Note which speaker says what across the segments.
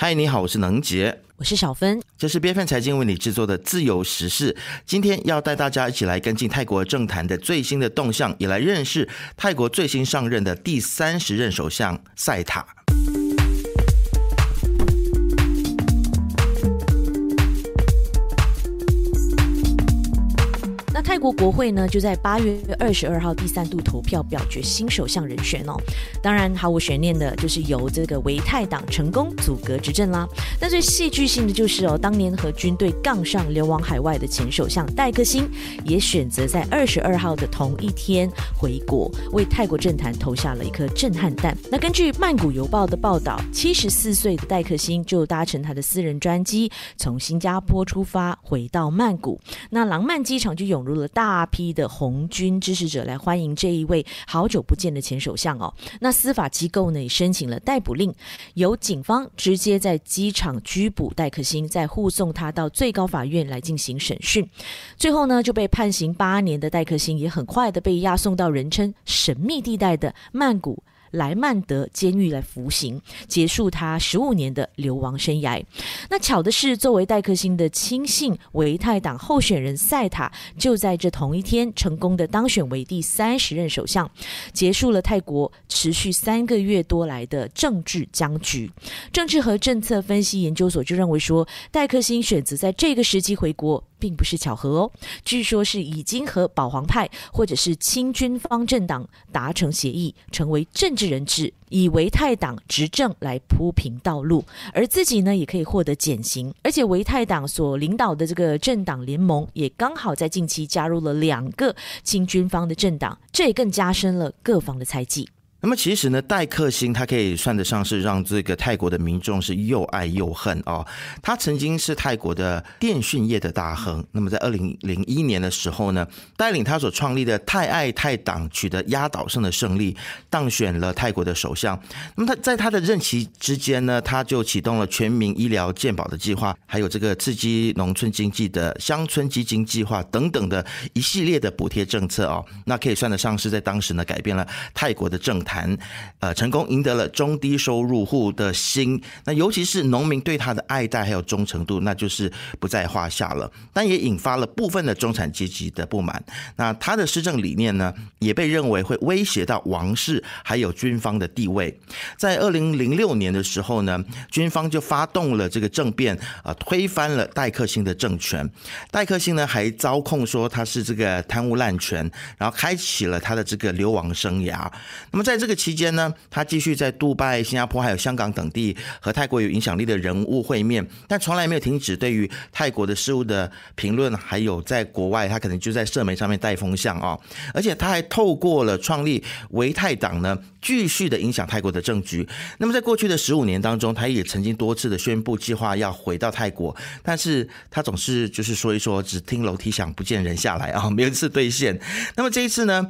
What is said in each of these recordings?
Speaker 1: 嗨，你好，我是能杰，
Speaker 2: 我是小芬，
Speaker 1: 这是 F N 财经为你制作的自由时事。今天要带大家一起来跟进泰国政坛的最新的动向，也来认识泰国最新上任的第三十任首相赛塔。
Speaker 2: 泰国国会呢，就在八月二十二号第三度投票表决新首相人选哦。当然，毫无悬念的就是由这个维泰党成功阻隔执政啦。但最戏剧性的就是哦，当年和军队杠上流亡海外的前首相戴克星，也选择在二十二号的同一天回国，为泰国政坛投下了一颗震撼弹。那根据曼谷邮报的报道，七十四岁的戴克星就搭乘他的私人专机从新加坡出发，回到曼谷。那廊曼机场就涌入。了大批的红军支持者来欢迎这一位好久不见的前首相哦。那司法机构呢也申请了逮捕令，由警方直接在机场拘捕戴克星，再护送他到最高法院来进行审讯。最后呢就被判刑八年的戴克星也很快的被押送到人称神秘地带的曼谷。莱曼德监狱来服刑，结束他十五年的流亡生涯。那巧的是，作为戴克星的亲信维泰党候选人塞塔，就在这同一天成功的当选为第三十任首相，结束了泰国持续三个月多来的政治僵局。政治和政策分析研究所就认为说，戴克星选择在这个时期回国。并不是巧合哦，据说是已经和保皇派或者是亲军方政党达成协议，成为政治人质，以维泰党执政来铺平道路，而自己呢也可以获得减刑。而且维泰党所领导的这个政党联盟也刚好在近期加入了两个亲军方的政党，这也更加深了各方的猜忌。
Speaker 1: 那么其实呢，戴克星他可以算得上是让这个泰国的民众是又爱又恨哦。他曾经是泰国的电讯业的大亨。那么在二零零一年的时候呢，带领他所创立的泰爱泰党取得压倒性的胜利，当选了泰国的首相。那么他在他的任期之间呢，他就启动了全民医疗健保的计划，还有这个刺激农村经济的乡村基金计划等等的一系列的补贴政策哦。那可以算得上是在当时呢，改变了泰国的政。谈，呃，成功赢得了中低收入户的心，那尤其是农民对他的爱戴还有忠诚度，那就是不在话下了。但也引发了部分的中产阶级的不满。那他的施政理念呢，也被认为会威胁到王室还有军方的地位。在二零零六年的时候呢，军方就发动了这个政变，啊，推翻了戴克星的政权。戴克星呢，还遭控说他是这个贪污滥权，然后开启了他的这个流亡生涯。那么在这个期间呢，他继续在杜拜、新加坡还有香港等地和泰国有影响力的人物会面，但从来没有停止对于泰国的事物的评论，还有在国外他可能就在社媒上面带风向啊，而且他还透过了创立维泰党呢，继续的影响泰国的政局。那么在过去的十五年当中，他也曾经多次的宣布计划要回到泰国，但是他总是就是说一说，只听楼梯响不见人下来啊，没有一次兑现。那么这一次呢？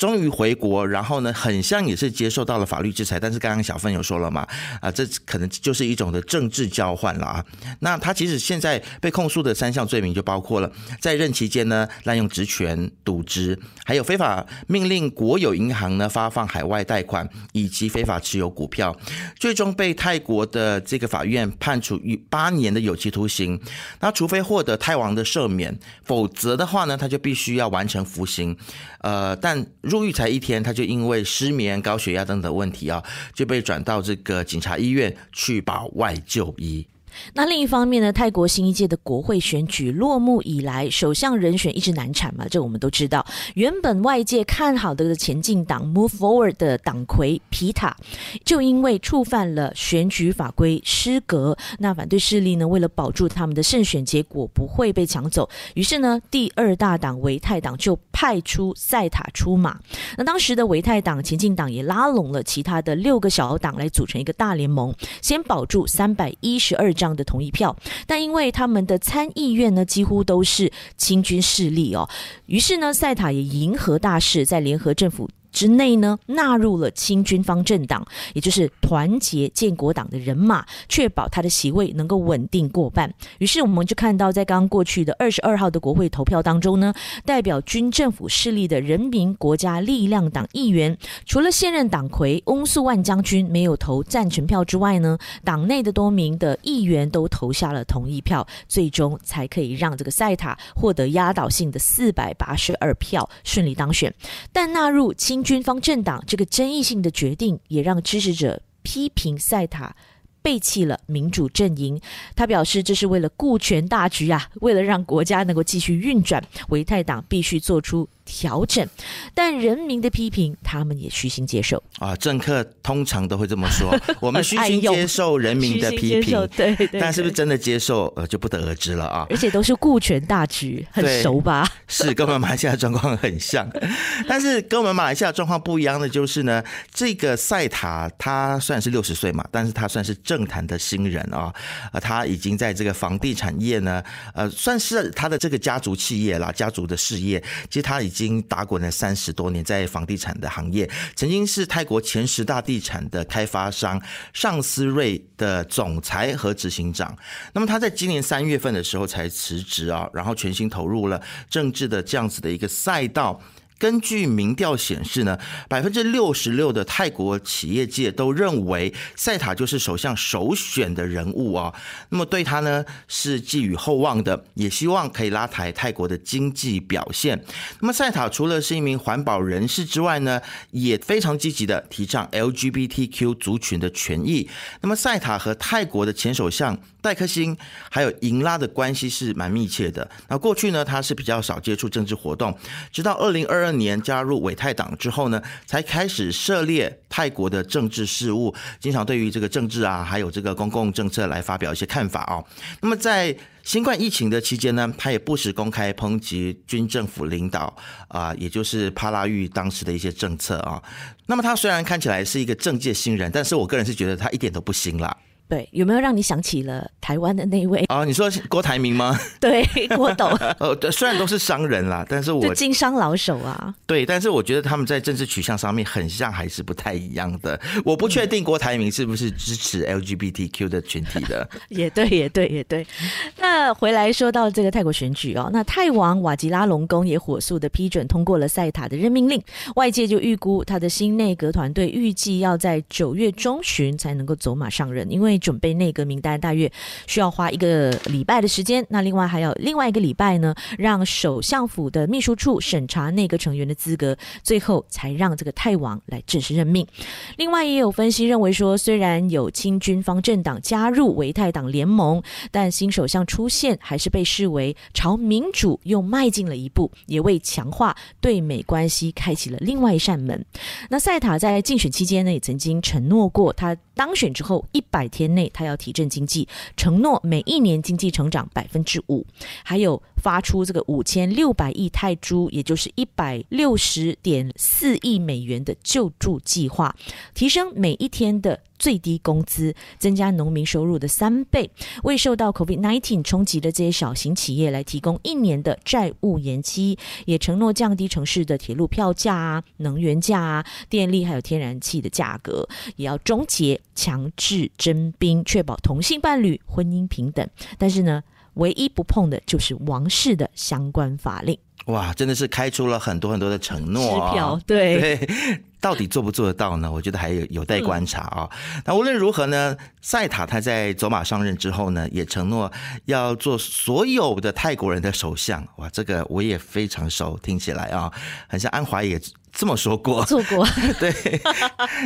Speaker 1: 终于回国，然后呢，很像也是接受到了法律制裁。但是刚刚小芬有说了嘛，啊，这可能就是一种的政治交换了啊。那他其实现在被控诉的三项罪名就包括了在任期间呢滥用职权、渎职，还有非法命令国有银行呢发放海外贷款，以及非法持有股票。最终被泰国的这个法院判处八年的有期徒刑。那除非获得泰王的赦免，否则的话呢，他就必须要完成服刑。呃，但入狱才一天，他就因为失眠、高血压等等问题啊，就被转到这个警察医院去保外就医。
Speaker 2: 那另一方面呢，泰国新一届的国会选举落幕以来，首相人选一直难产嘛，这我们都知道。原本外界看好的前进党 Move Forward 的党魁皮塔，就因为触犯了选举法规失格，那反对势力呢，为了保住他们的胜选结果不会被抢走，于是呢，第二大党维泰党就派出塞塔出马。那当时的维泰党前进党也拉拢了其他的六个小党来组成一个大联盟，先保住三百一十二。这样的同意票，但因为他们的参议院呢几乎都是清军势力哦，于是呢，塞塔也迎合大势，在联合政府之内呢，纳入了亲军方政党，也就是团结建国党的人马，确保他的席位能够稳定过半。于是我们就看到，在刚刚过去的二十二号的国会投票当中呢，代表军政府势力的人民国家力量党议员，除了现任党魁翁素万将军没有投赞成票之外呢，党内的多名的议员都投下了同意票，最终才可以让这个塞塔获得压倒性的四百八十二票，顺利当选。但纳入亲军方政党这个争议性的决定，也让支持者批评塞塔背弃了民主阵营。他表示，这是为了顾全大局啊，为了让国家能够继续运转，维泰党必须做出。调整，但人民的批评，他们也虚心接受
Speaker 1: 啊。政客通常都会这么说，我们虚心接受人民的批评，
Speaker 2: 对，
Speaker 1: 但是不是真的接受，呃，就不得而知了啊。
Speaker 2: 而且都是顾全大局，很熟吧？
Speaker 1: 是跟我们 马来西亚状况很像，但是跟我们马来西亚状况不一样的就是呢，这个赛塔他虽然是六十岁嘛，但是他算是政坛的新人啊，呃，他已经在这个房地产业呢，呃，算是他的这个家族企业啦，家族的事业，其实他已经。经打滚了三十多年，在房地产的行业，曾经是泰国前十大地产的开发商尚思瑞的总裁和执行长。那么他在今年三月份的时候才辞职啊，然后全心投入了政治的这样子的一个赛道。根据民调显示呢，百分之六十六的泰国企业界都认为塞塔就是首相首选的人物啊。那么对他呢是寄予厚望的，也希望可以拉抬泰国的经济表现。那么塞塔除了是一名环保人士之外呢，也非常积极的提倡 LGBTQ 族群的权益。那么塞塔和泰国的前首相戴克星还有银拉的关系是蛮密切的。那过去呢，他是比较少接触政治活动，直到二零二二。年加入伪泰党之后呢，才开始涉猎泰国的政治事务，经常对于这个政治啊，还有这个公共政策来发表一些看法哦。那么在新冠疫情的期间呢，他也不时公开抨击军政府领导啊，也就是帕拉育当时的一些政策啊。那么他虽然看起来是一个政界新人，但是我个人是觉得他一点都不新啦。
Speaker 2: 对，有没有让你想起了台湾的那位
Speaker 1: 啊？你说郭台铭吗？
Speaker 2: 对，郭董。
Speaker 1: 呃，虽然都是商人啦，但是我
Speaker 2: 经商老手啊。
Speaker 1: 对，但是我觉得他们在政治取向上面很像，还是不太一样的。我不确定郭台铭是不是支持 LGBTQ 的群体的。
Speaker 2: 也对，也对，也对。那回来说到这个泰国选举哦，那泰王瓦吉拉隆功也火速的批准通过了赛塔的任命令，外界就预估他的新内阁团队预计要在九月中旬才能够走马上任，因为。准备内阁名单大约需要花一个礼拜的时间，那另外还有另外一个礼拜呢，让首相府的秘书处审查内阁成员的资格，最后才让这个泰王来正式任命。另外也有分析认为说，虽然有亲军方政党加入维泰党联盟，但新首相出现还是被视为朝民主又迈进了一步，也为强化对美关系开启了另外一扇门。那塞塔在竞选期间呢，也曾经承诺过，他当选之后一百天。内他要提振经济，承诺每一年经济成长百分之五，还有发出这个五千六百亿泰铢，也就是一百六十点四亿美元的救助计划，提升每一天的。最低工资，增加农民收入的三倍，为受到 COVID-19 冲击的这些小型企业来提供一年的债务延期，也承诺降低城市的铁路票价啊、能源价啊、电力还有天然气的价格，也要终结强制征兵，确保同性伴侣婚姻平等。但是呢，唯一不碰的就是王室的相关法令。
Speaker 1: 哇，真的是开出了很多很多的承诺
Speaker 2: 啊！对
Speaker 1: 对，到底做不做得到呢？我觉得还有有待观察啊。那无论如何呢，赛塔他在走马上任之后呢，也承诺要做所有的泰国人的首相。哇，这个我也非常熟，听起来啊，很像安华也这么说过，
Speaker 2: 做过。
Speaker 1: 对，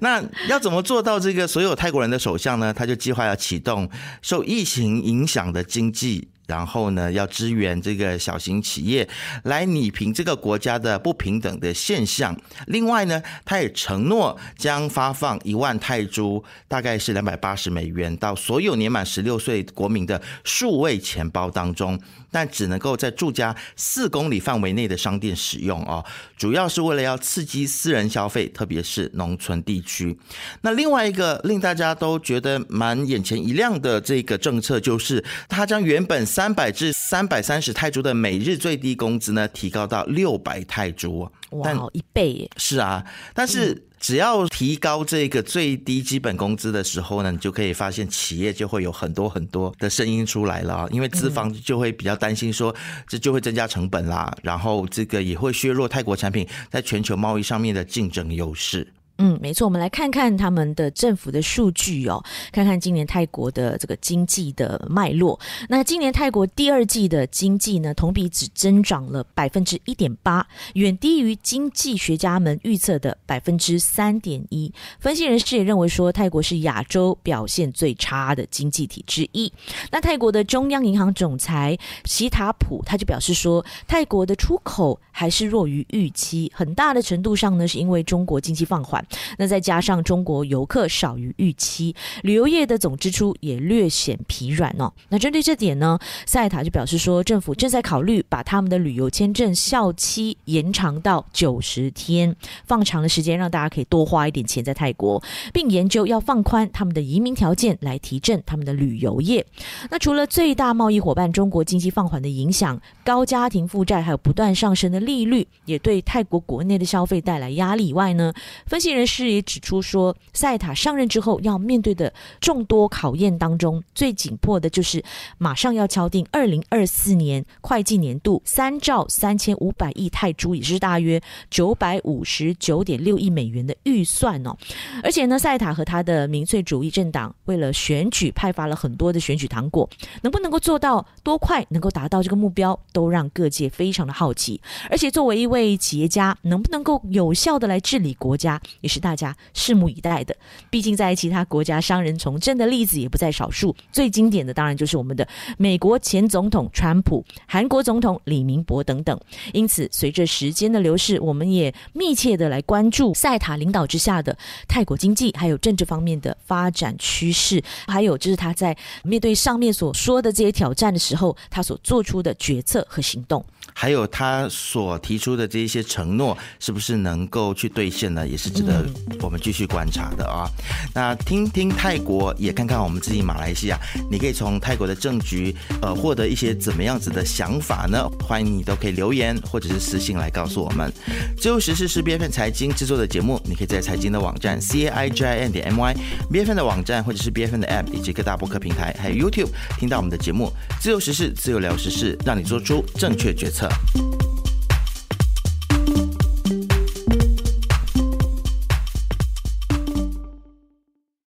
Speaker 1: 那要怎么做到这个所有泰国人的首相呢？他就计划要启动受疫情影响的经济。然后呢，要支援这个小型企业来拟平这个国家的不平等的现象。另外呢，他承诺将发放一万泰铢，大概是两百八十美元，到所有年满十六岁国民的数位钱包当中，但只能够在住家四公里范围内的商店使用哦。主要是为了要刺激私人消费，特别是农村地区。那另外一个令大家都觉得蛮眼前一亮的这个政策，就是他将原本。三百至三百三十泰铢的每日最低工资呢，提高到六百泰铢。
Speaker 2: 哇，一倍耶！
Speaker 1: 是啊，但是只要提高这个最低基本工资的时候呢，你就可以发现企业就会有很多很多的声音出来了，因为资方就会比较担心说，这就会增加成本啦，然后这个也会削弱泰国产品在全球贸易上面的竞争优势。
Speaker 2: 嗯，没错，我们来看看他们的政府的数据哦，看看今年泰国的这个经济的脉络。那今年泰国第二季的经济呢，同比只增长了百分之一点八，远低于经济学家们预测的百分之三点一。分析人士也认为说，泰国是亚洲表现最差的经济体之一。那泰国的中央银行总裁齐塔普他就表示说，泰国的出口还是弱于预期，很大的程度上呢，是因为中国经济放缓。那再加上中国游客少于预期，旅游业的总支出也略显疲软哦。那针对这点呢，塞塔就表示说，政府正在考虑把他们的旅游签证效期延长到九十天，放长的时间让大家可以多花一点钱在泰国，并研究要放宽他们的移民条件来提振他们的旅游业。那除了最大贸易伙伴中国经济放缓的影响，高家庭负债还有不断上升的利率，也对泰国国内的消费带来压力以外呢，分析。人士也指出说，塞塔上任之后要面对的众多考验当中，最紧迫的就是马上要敲定二零二四年会计年度三兆三千五百亿泰铢，也是大约九百五十九点六亿美元的预算哦。而且呢，塞塔和他的民粹主义政党为了选举派发了很多的选举糖果，能不能够做到多快能够达到这个目标，都让各界非常的好奇。而且作为一位企业家，能不能够有效的来治理国家？是大家拭目以待的。毕竟，在其他国家，商人从政的例子也不在少数。最经典的当然就是我们的美国前总统川普、韩国总统李明博等等。因此，随着时间的流逝，我们也密切的来关注塞塔领导之下的泰国经济还有政治方面的发展趋势，还有就是他在面对上面所说的这些挑战的时候，他所做出的决策和行动。
Speaker 1: 还有他所提出的这一些承诺，是不是能够去兑现呢？也是值得我们继续观察的啊。那听听泰国，也看看我们自己马来西亚，你可以从泰国的政局呃获得一些怎么样子的想法呢？欢迎你都可以留言或者是私信来告诉我们。自由时事是 B F N 财经制作的节目，你可以在财经的网站 C A I G I N 点 M Y，B F N 的网站或者是 B F N 的 App 以及各大播客平台，还有 YouTube 听到我们的节目。自由时事，自由聊时事，让你做出正确决策。छ।